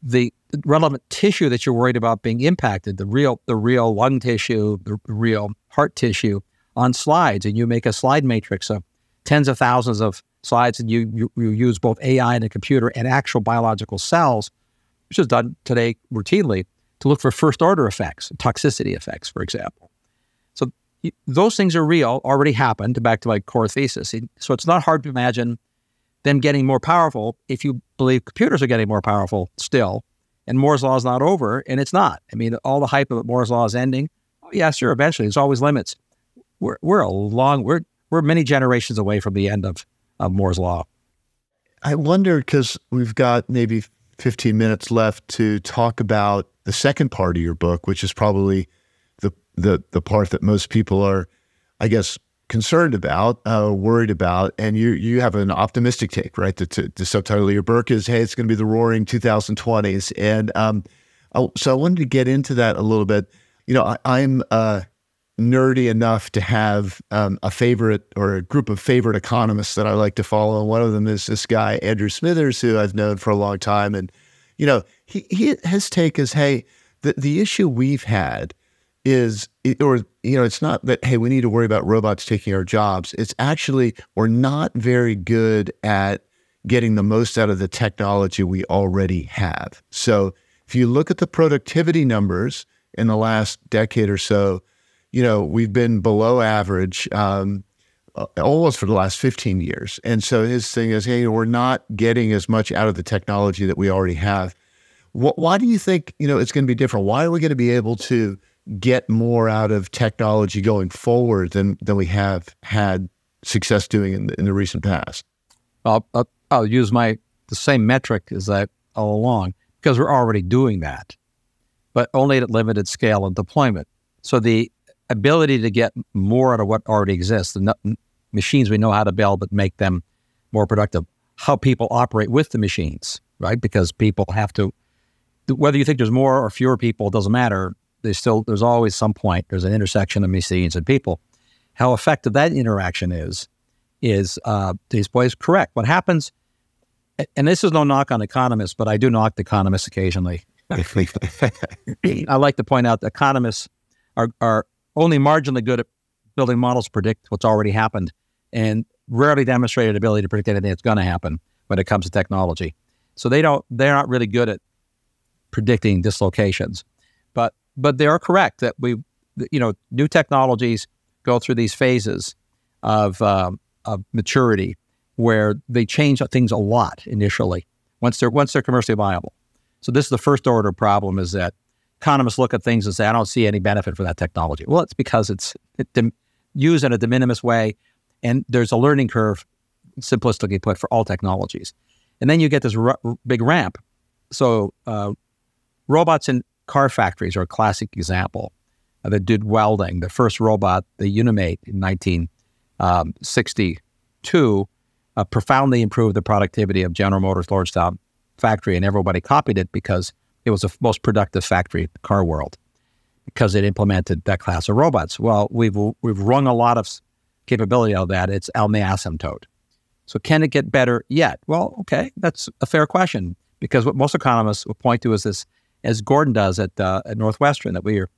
the relevant tissue that you're worried about being impacted, the real, the real lung tissue, the real heart tissue, on slides, and you make a slide matrix of tens of thousands of slides, and you, you, you use both AI and a computer and actual biological cells, which is done today routinely to look for first order effects, toxicity effects, for example. Those things are real, already happened, back to my core thesis. So it's not hard to imagine them getting more powerful if you believe computers are getting more powerful still. And Moore's law is not over, and it's not. I mean, all the hype of Moore's law is ending. Oh, yeah, sure. Eventually, there's always limits. We're we're a long we're we're many generations away from the end of, of Moore's law. I wonder because we've got maybe 15 minutes left to talk about the second part of your book, which is probably the the the part that most people are, I guess, concerned about, uh, worried about, and you you have an optimistic take, right? The, the subtitle of your book is "Hey, it's going to be the Roaring 2020s," and um, I, so I wanted to get into that a little bit. You know, I, am uh, nerdy enough to have um, a favorite or a group of favorite economists that I like to follow. One of them is this guy, Andrew Smithers, who I've known for a long time. And, you know, he, he his take is, hey, the, the issue we've had is, or, you know, it's not that, hey, we need to worry about robots taking our jobs. It's actually, we're not very good at getting the most out of the technology we already have. So if you look at the productivity numbers in the last decade or so, you know, we've been below average um, almost for the last 15 years. And so his thing is, hey, we're not getting as much out of the technology that we already have. why do you think, you know, it's going to be different? Why are we going to be able to get more out of technology going forward than, than we have had success doing in the, in the recent past? I'll, I'll, I'll use my the same metric as that all along because we're already doing that, but only at limited scale and deployment. So the ability to get more out of what already exists, the n- machines we know how to build, but make them more productive. How people operate with the machines, right? Because people have to, whether you think there's more or fewer people, doesn't matter. There's still, there's always some point, there's an intersection of machines and people. How effective that interaction is, is uh, these boys correct. What happens, and this is no knock on economists, but I do knock the economists occasionally. I like to point out that economists are, are only marginally good at building models to predict what's already happened and rarely demonstrated ability to predict anything that's going to happen when it comes to technology. So they don't they're not really good at predicting dislocations. But they are correct that we you know new technologies go through these phases of um, of maturity where they change things a lot initially once they're once they're commercially viable. So this is the first order problem is that economists look at things and say, I don't see any benefit for that technology. Well, it's because it's it, used in a de minimis way, and there's a learning curve, simplistically put, for all technologies. And then you get this r- big ramp. So uh, robots in car factories are a classic example uh, that did welding. The first robot, the Unimate in 1962, um, uh, profoundly improved the productivity of General Motors Lordstown factory, and everybody copied it because – it was the most productive factory in the car world because it implemented that class of robots. Well, we've we've wrung a lot of capability out of that. It's Alma asymptote. So can it get better yet? Well, okay, that's a fair question because what most economists will point to is this, as Gordon does at, uh, at Northwestern, that we are,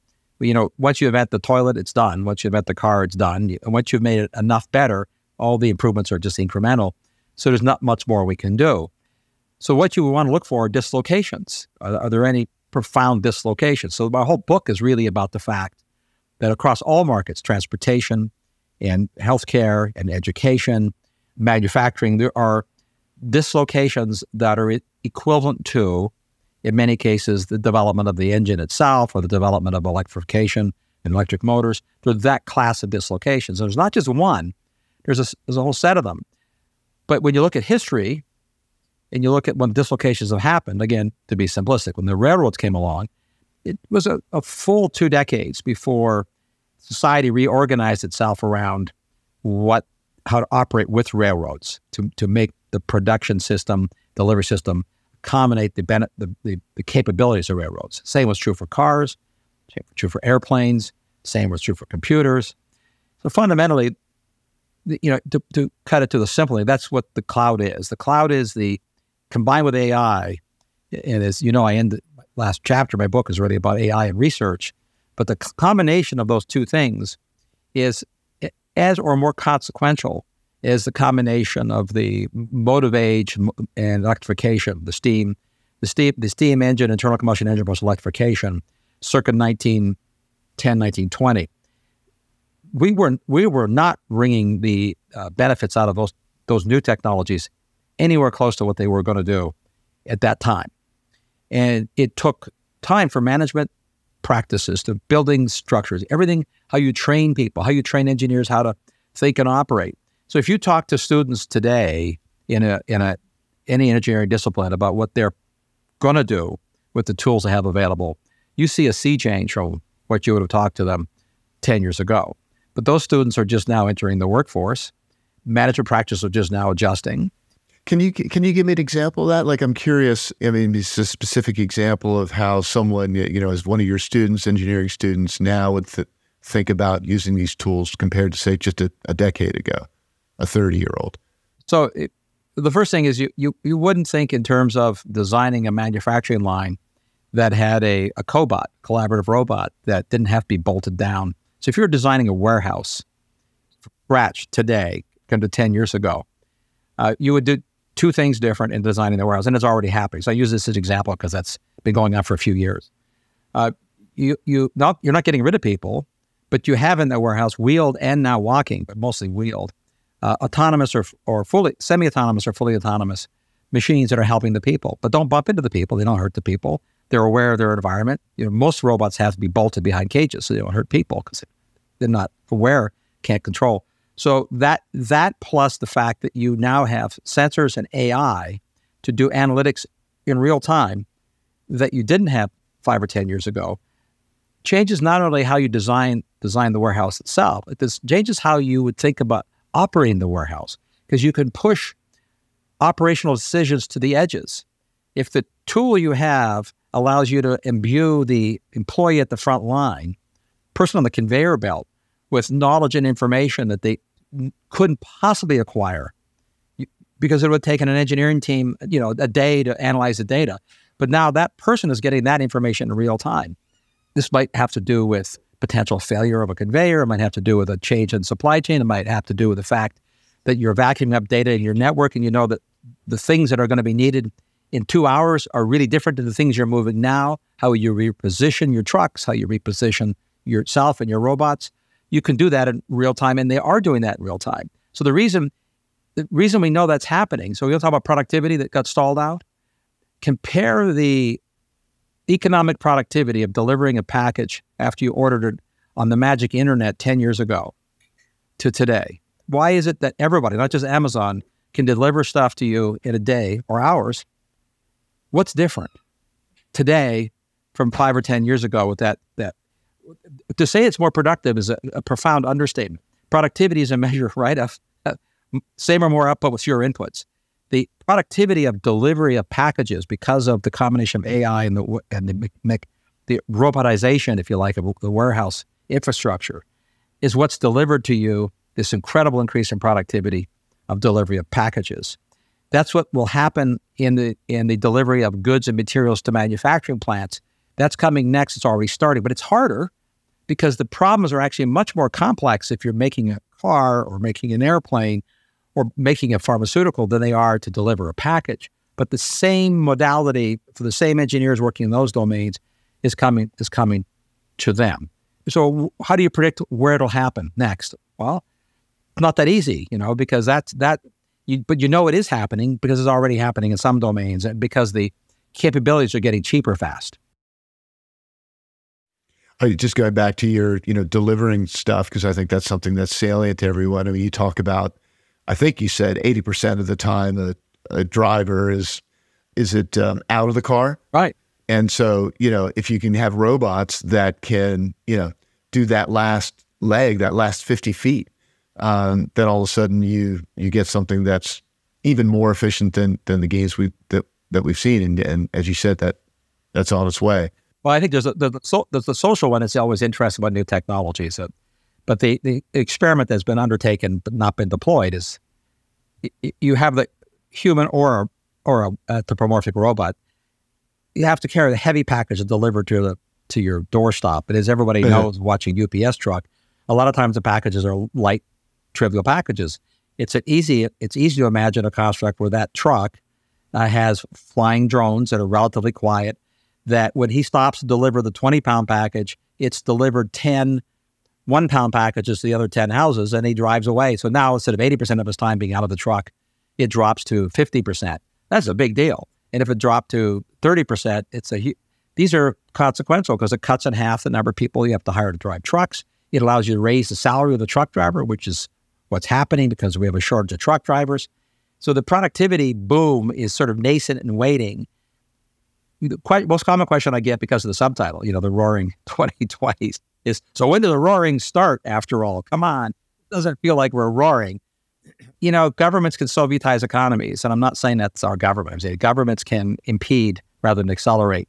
you know, once you've invent the toilet, it's done. Once you've invent the car, it's done. And once you've made it enough better, all the improvements are just incremental. So there's not much more we can do. So what you want to look for are dislocations. Are, are, there any profound dislocations? So my whole book is really about the fact that across all markets, transportation and healthcare and education, manufacturing, there are dislocations that are equivalent to, in many cases, the development of the engine itself or the development of electrification and electric motors. There's that class of dislocations. There's not just one, there's a, there's a whole set of them. But when you look at history, and you look at when dislocations have happened, again, to be simplistic, when the railroads came along, it was a, a full two decades before society reorganized itself around what how to operate with railroads to, to make the production system, delivery system, accommodate the, the, the, the capabilities of railroads. Same was true for cars, same was true for airplanes, same was true for computers. So fundamentally, you know, to, to cut it to the simply, that's what the cloud is. The cloud is the combined with AI, and as you know, I end the last chapter my book is really about AI and research. But the combination of those two things is as or more consequential is the combination of the motive age and electrification, the steam, the steam, the steam engine, internal combustion engine plus electrification, circa 1910, 1920. We were we were not wringing the uh, benefits out of those those new technologies anywhere close to what they were going to do at that time. And it took time for management practices to building structures, everything, how you train people, how you train engineers how to think and operate. So if you talk to students today in a in a any engineering discipline about what they're going to do with the tools they have available, you see a sea change from what you would have talked to them 10 years ago. But those students are just now entering the workforce. Management practice are just now adjusting. Can you can you give me an example of that? Like I'm curious. I mean, it's a specific example of how someone you know, as one of your students, engineering students, now would th- think about using these tools compared to say just a, a decade ago, a 30 year old. So it, the first thing is you, you you wouldn't think in terms of designing a manufacturing line that had a, a cobot, collaborative robot that didn't have to be bolted down. So if you're designing a warehouse, scratch today compared to 10 years ago, uh, you would do two things different in designing the warehouse, and it's already happening. So I use this as an example because that's been going on for a few years. Uh, you you not you're not getting rid of people, but you have in the warehouse wheeled and now walking, but mostly wheeled, uh, autonomous or or fully semi-autonomous or fully autonomous machines that are helping the people. But don't bump into the people; they don't hurt the people. They're aware of their environment. You know, most robots have to be bolted behind cages so they don't hurt people because they're not aware, can't control. So that that plus the fact that you now have sensors and AI to do analytics in real time that you didn't have five or ten years ago changes not only how you design design the warehouse itself, it changes how you would think about operating the warehouse because you can push operational decisions to the edges. If the tool you have allows you to imbue the employee at the front line, person on the conveyor belt, with knowledge and information that they couldn't possibly acquire because it would have taken an engineering team, you know, a day to analyze the data. But now that person is getting that information in real time. This might have to do with potential failure of a conveyor. It might have to do with a change in supply chain. It might have to do with the fact that you're vacuuming up data in your network and you know that the things that are going to be needed in two hours are really different than the things you're moving now, how you reposition your trucks, how you reposition yourself and your robots you can do that in real time, and they are doing that in real time. So the reason the reason we know that's happening, so we'll talk about productivity that got stalled out. Compare the economic productivity of delivering a package after you ordered it on the magic internet 10 years ago to today. Why is it that everybody, not just Amazon, can deliver stuff to you in a day or hours? What's different today from five or 10 years ago with that, that to say it's more productive is a, a profound understatement. Productivity is a measure, right, of uh, same or more output with fewer inputs. Productivity of delivery of packages because of the combination of AI and the and the, the robotization, if you like, of the warehouse infrastructure, is what's delivered to you this incredible increase in productivity of delivery of packages. That's what will happen in the in the delivery of goods and materials to manufacturing plants. That's coming next. It's already starting, but it's harder because the problems are actually much more complex if you're making a car or making an airplane or making a pharmaceutical than they are to deliver a package. But the same modality for the same engineers working in those domains is coming is coming to them. So how do you predict where it'll happen next? Well, not that easy, you know, because that's that you, but you know it is happening because it's already happening in some domains and because the capabilities are getting cheaper fast oh, just going back to your, you know, delivering stuff because I think that's something that's salient to everyone. I mean, you talk about, I think you said eighty percent of the time a, a driver is is it um, out of the car, right? And so, you know, if you can have robots that can, you know, do that last leg, that last fifty feet, um, then all of a sudden you you get something that's even more efficient than than the gains we that that we've seen. And, and as you said, that that's on its way. Well, I think there's a, the, the, so, the, the social one is always interesting about new technologies. Uh, but the, the experiment that's been undertaken but not been deployed is you have the human or or a anthropomorphic robot. You have to carry the heavy package delivered to the to your doorstep. But as everybody mm-hmm. knows, watching UPS truck, a lot of times the packages are light, trivial packages. It's an easy it's easy to imagine a construct where that truck uh, has flying drones that are relatively quiet that when he stops to deliver the 20 pound package, it's delivered 10 one pound packages to the other 10 houses and he drives away. So now instead of 80% of his time being out of the truck, it drops to 50%. That's a big deal. And if it dropped to 30%, it's a these are consequential because it cuts in half the number of people you have to hire to drive trucks. It allows you to raise the salary of the truck driver, which is what's happening because we have a shortage of truck drivers. So the productivity boom is sort of nascent and waiting. The most common question I get because of the subtitle, you know, the roaring 2020s is so when did the roaring start after all? Come on. It doesn't feel like we're roaring. You know, governments can Sovietize economies. And I'm not saying that's our government. I'm saying governments can impede rather than accelerate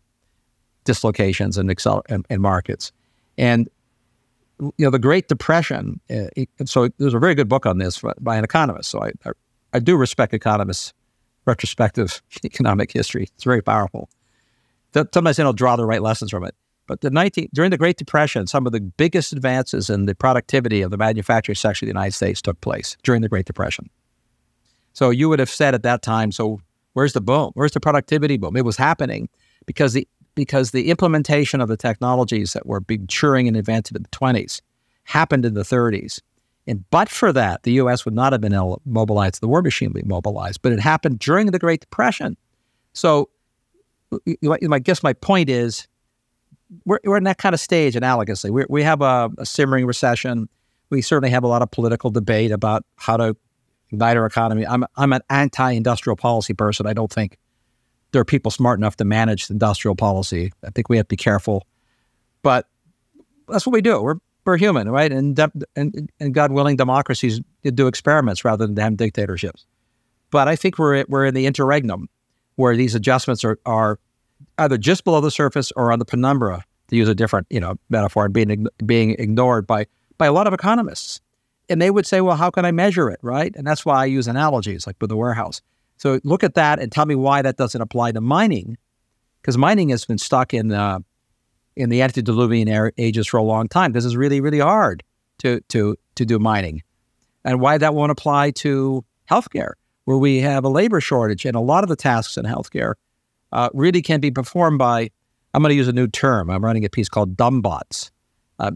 dislocations in, in markets. And you know, the Great Depression. Uh, it, so there's a very good book on this by an economist. So I, I, I do respect economists' retrospective economic history. It's very powerful. Sometimes they don't draw the right lessons from it. But the 19, during the Great Depression, some of the biggest advances in the productivity of the manufacturing sector of the United States took place during the Great Depression. So you would have said at that time, so where's the boom? Where's the productivity boom? It was happening because the because the implementation of the technologies that were maturing and advancing in the 20s happened in the 30s. And but for that, the U.S. would not have been mobilized. The war machine would be mobilized. But it happened during the Great Depression. So I guess my point is we're, we're in that kind of stage analogously. we we have a, a simmering recession. We certainly have a lot of political debate about how to ignite our economy. I'm, I'm an anti industrial policy person. I don't think there are people smart enough to manage industrial policy. I think we have to be careful, but that's what we do. We're we're human, right? And de- and, and God willing, democracies do experiments rather than have dictatorships. But I think we're we're in the interregnum where these adjustments are are either just below the surface or on the penumbra, to use a different you know metaphor, and being being ignored by by a lot of economists. And they would say, well, how can I measure it, right? And that's why I use analogies like with the warehouse. So look at that and tell me why that doesn't apply to mining, because mining has been stuck in uh, in the antediluvian ages for a long time. This is really really hard to to to do mining, and why that won't apply to healthcare, where we have a labor shortage and a lot of the tasks in healthcare uh, really can be performed by. I'm going to use a new term. I'm running a piece called dumb bots. Uh,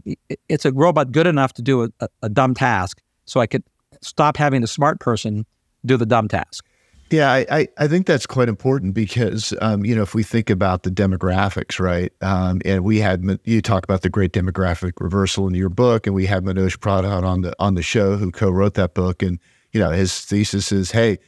it's a robot good enough to do a, a, dumb task, so I could stop having the smart person do the dumb task. Yeah, I, I think that's quite important because, um, you know, if we think about the demographics, right? Um, and we had, you talk about the great demographic reversal in your book, and we had Manoj Pradhan on the, on the show who co-wrote that book. And, you know, his thesis is, hey,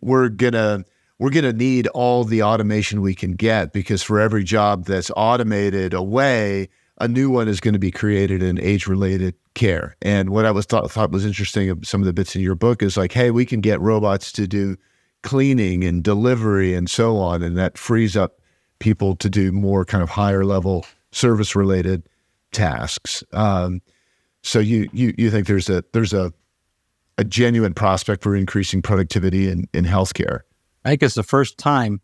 we're going to, we're going to need all the automation we can get because for every job that's automated away, a new one is going to be created in age-related care. And what I was thought, thought was interesting of some of the bits in your book is like, hey, we can get robots to do cleaning and delivery and so on. And that frees up people to do more kind of higher level service related tasks. Um, so you, you, you think there's a, there's a, a genuine prospect for increasing productivity in, in healthcare. I think it's the first time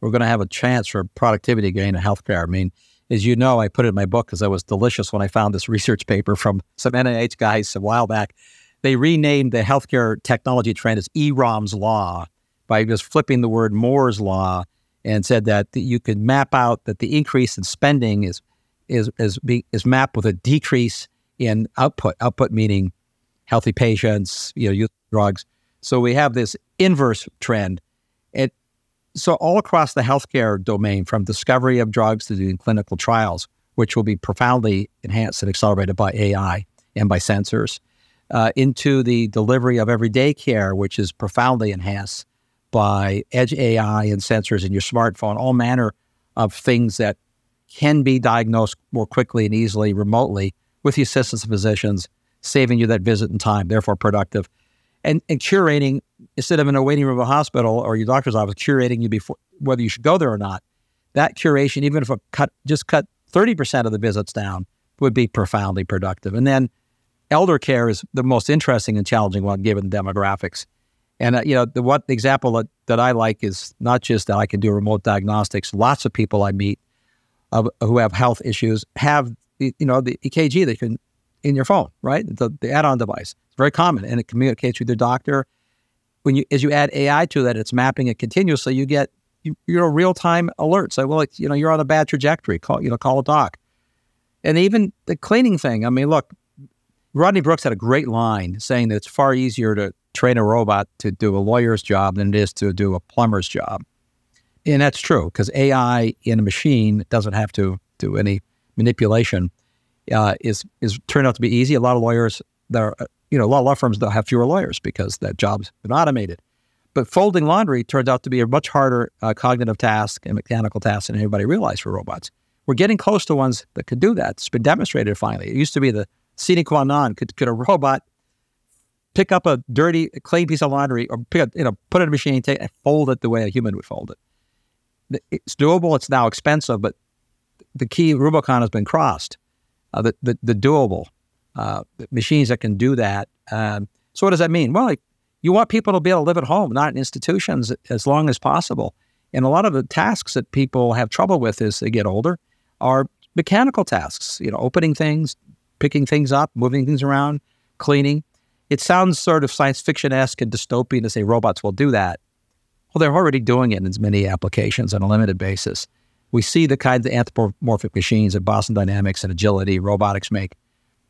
we're going to have a chance for productivity gain in healthcare. I mean, as you know, I put it in my book because I was delicious when I found this research paper from some NIH guys a while back. They renamed the healthcare technology trend as Eroom's law by just flipping the word Moore's law and said that you could map out that the increase in spending is is is be, is mapped with a decrease in output. Output meaning healthy patients, you know, use drugs. So we have this inverse trend. It so all across the healthcare domain, from discovery of drugs to doing clinical trials, which will be profoundly enhanced and accelerated by AI and by sensors, uh, into the delivery of everyday care, which is profoundly enhanced by edge AI and sensors in your smartphone, all manner of things that can be diagnosed more quickly and easily remotely with the assistance of physicians, saving you that visit and time, therefore productive. And, and curating, instead of in a waiting room of a hospital or your doctor's office, curating you before whether you should go there or not. That curation, even if it cut just cut 30% of the visits down, would be profoundly productive. And then elder care is the most interesting and challenging one given demographics. And uh, you know, the what the example that, that I like is not just that I can do remote diagnostics. Lots of people I meet uh, who have health issues have you know the EKG they can in your phone, right? The, the add-on device. It's very common, and it communicates with your doctor. When you as you add AI to that, it's mapping it continuously. You get you, you know real-time alerts. Like, well, you know, you're on a bad trajectory. Call you know, call a doc. And even the cleaning thing. I mean, look, Rodney Brooks had a great line saying that it's far easier to train a robot to do a lawyer's job than it is to do a plumber's job And that's true because AI in a machine doesn't have to do any manipulation. Uh, is is turned out to be easy. A lot of lawyers, there, you know, a lot of law firms don't have fewer lawyers because that job's been automated. But folding laundry turns out to be a much harder uh, cognitive task and mechanical task than anybody realized for robots. We're getting close to ones that could do that. It's been demonstrated finally. It used to be the sine qua non. Could, could a robot pick up a dirty, clean piece of laundry or pick up, you know, put it in a machine, take, and fold it the way a human would fold it? It's doable. It's now expensive, but the key Rubicon has been crossed. Uh, the, the, the doable uh, machines that can do that. Um, so what does that mean? Well, like, you want people to be able to live at home, not in institutions, as long as possible. And a lot of the tasks that people have trouble with as they get older are mechanical tasks. You know, opening things, picking things up, moving things around, cleaning. It sounds sort of science fiction esque and dystopian to say robots will do that. Well, they're already doing it in as many applications on a limited basis we see the kinds of anthropomorphic machines that Boston Dynamics and Agility robotics make.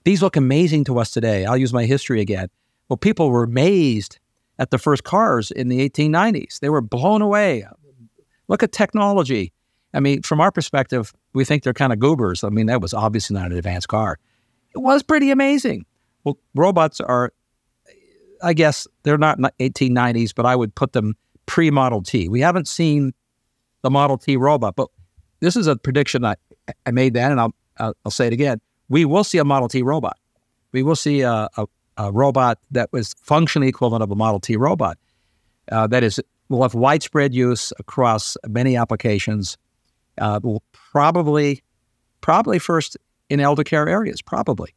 These look amazing to us today. I'll use my history again. Well, people were amazed at the first cars in the 1890s. They were blown away. Look at technology. I mean, from our perspective, we think they're kind of goobers. I mean, that was obviously not an advanced car. It was pretty amazing. Well, robots are, I guess, they're not 1890s, but I would put them pre Model T. We haven't seen the Model T robot, but this is a prediction I, I made then, and I'll, I'll, I'll say it again. We will see a Model T robot. We will see a, a, a robot that was functionally equivalent of a Model T robot. Uh, that is, will have widespread use across many applications. Uh, will probably, probably first in elder care areas. Probably.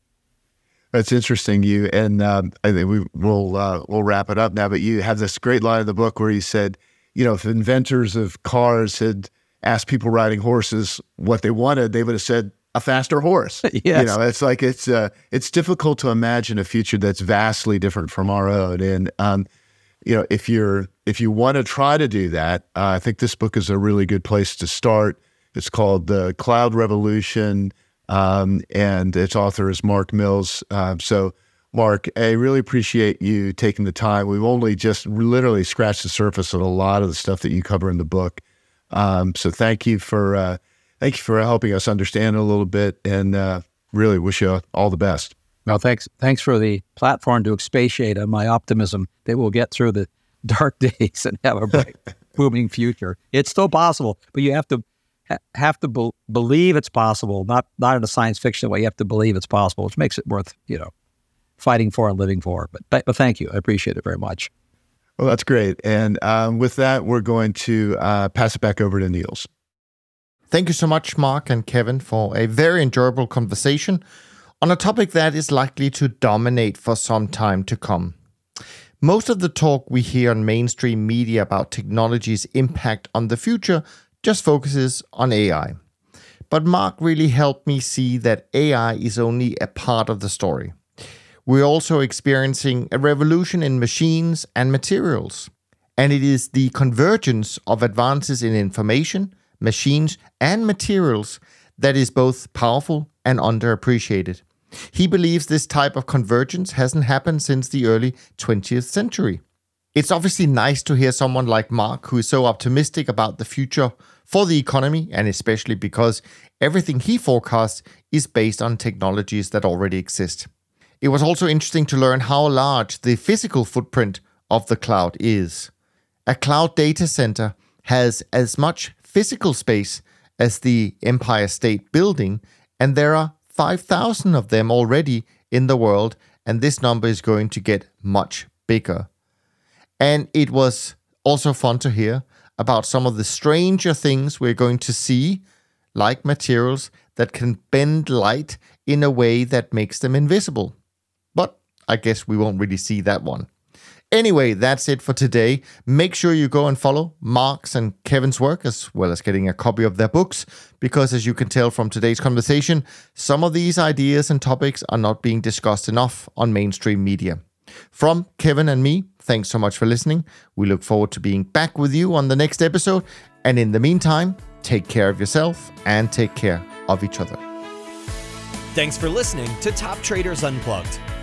That's interesting. You and um, I think we will uh, we'll wrap it up now. But you have this great line in the book where you said, you know, if inventors of cars had asked people riding horses what they wanted, they would have said a faster horse. yes. You know, it's like it's uh, it's difficult to imagine a future that's vastly different from our own. And um, you know, if you're if you want to try to do that, uh, I think this book is a really good place to start. It's called The Cloud Revolution, um, and its author is Mark Mills. Uh, so. Mark, I really appreciate you taking the time. We've only just literally scratched the surface of a lot of the stuff that you cover in the book. Um, so thank you for uh, thank you for helping us understand a little bit, and uh, really wish you all the best. Well, thanks thanks for the platform to expatiate on my optimism that we'll get through the dark days and have a bright, booming future. It's still possible, but you have to ha- have to be- believe it's possible, not not in a science fiction way. You have to believe it's possible, which makes it worth you know fighting for and living for. But but thank you, I appreciate it very much. Well, that's great. And um, with that, we're going to uh, pass it back over to Niels. Thank you so much, Mark and Kevin, for a very enjoyable conversation on a topic that is likely to dominate for some time to come. Most of the talk we hear on mainstream media about technology's impact on the future just focuses on AI. But Mark really helped me see that AI is only a part of the story. We're also experiencing a revolution in machines and materials. And it is the convergence of advances in information, machines, and materials that is both powerful and underappreciated. He believes this type of convergence hasn't happened since the early 20th century. It's obviously nice to hear someone like Mark who is so optimistic about the future for the economy, and especially because everything he forecasts is based on technologies that already exist. It was also interesting to learn how large the physical footprint of the cloud is. A cloud data center has as much physical space as the Empire State Building, and there are 5,000 of them already in the world, and this number is going to get much bigger. And it was also fun to hear about some of the stranger things we're going to see, like materials that can bend light in a way that makes them invisible. But I guess we won't really see that one. Anyway, that's it for today. Make sure you go and follow Mark's and Kevin's work, as well as getting a copy of their books, because as you can tell from today's conversation, some of these ideas and topics are not being discussed enough on mainstream media. From Kevin and me, thanks so much for listening. We look forward to being back with you on the next episode. And in the meantime, take care of yourself and take care of each other. Thanks for listening to Top Traders Unplugged.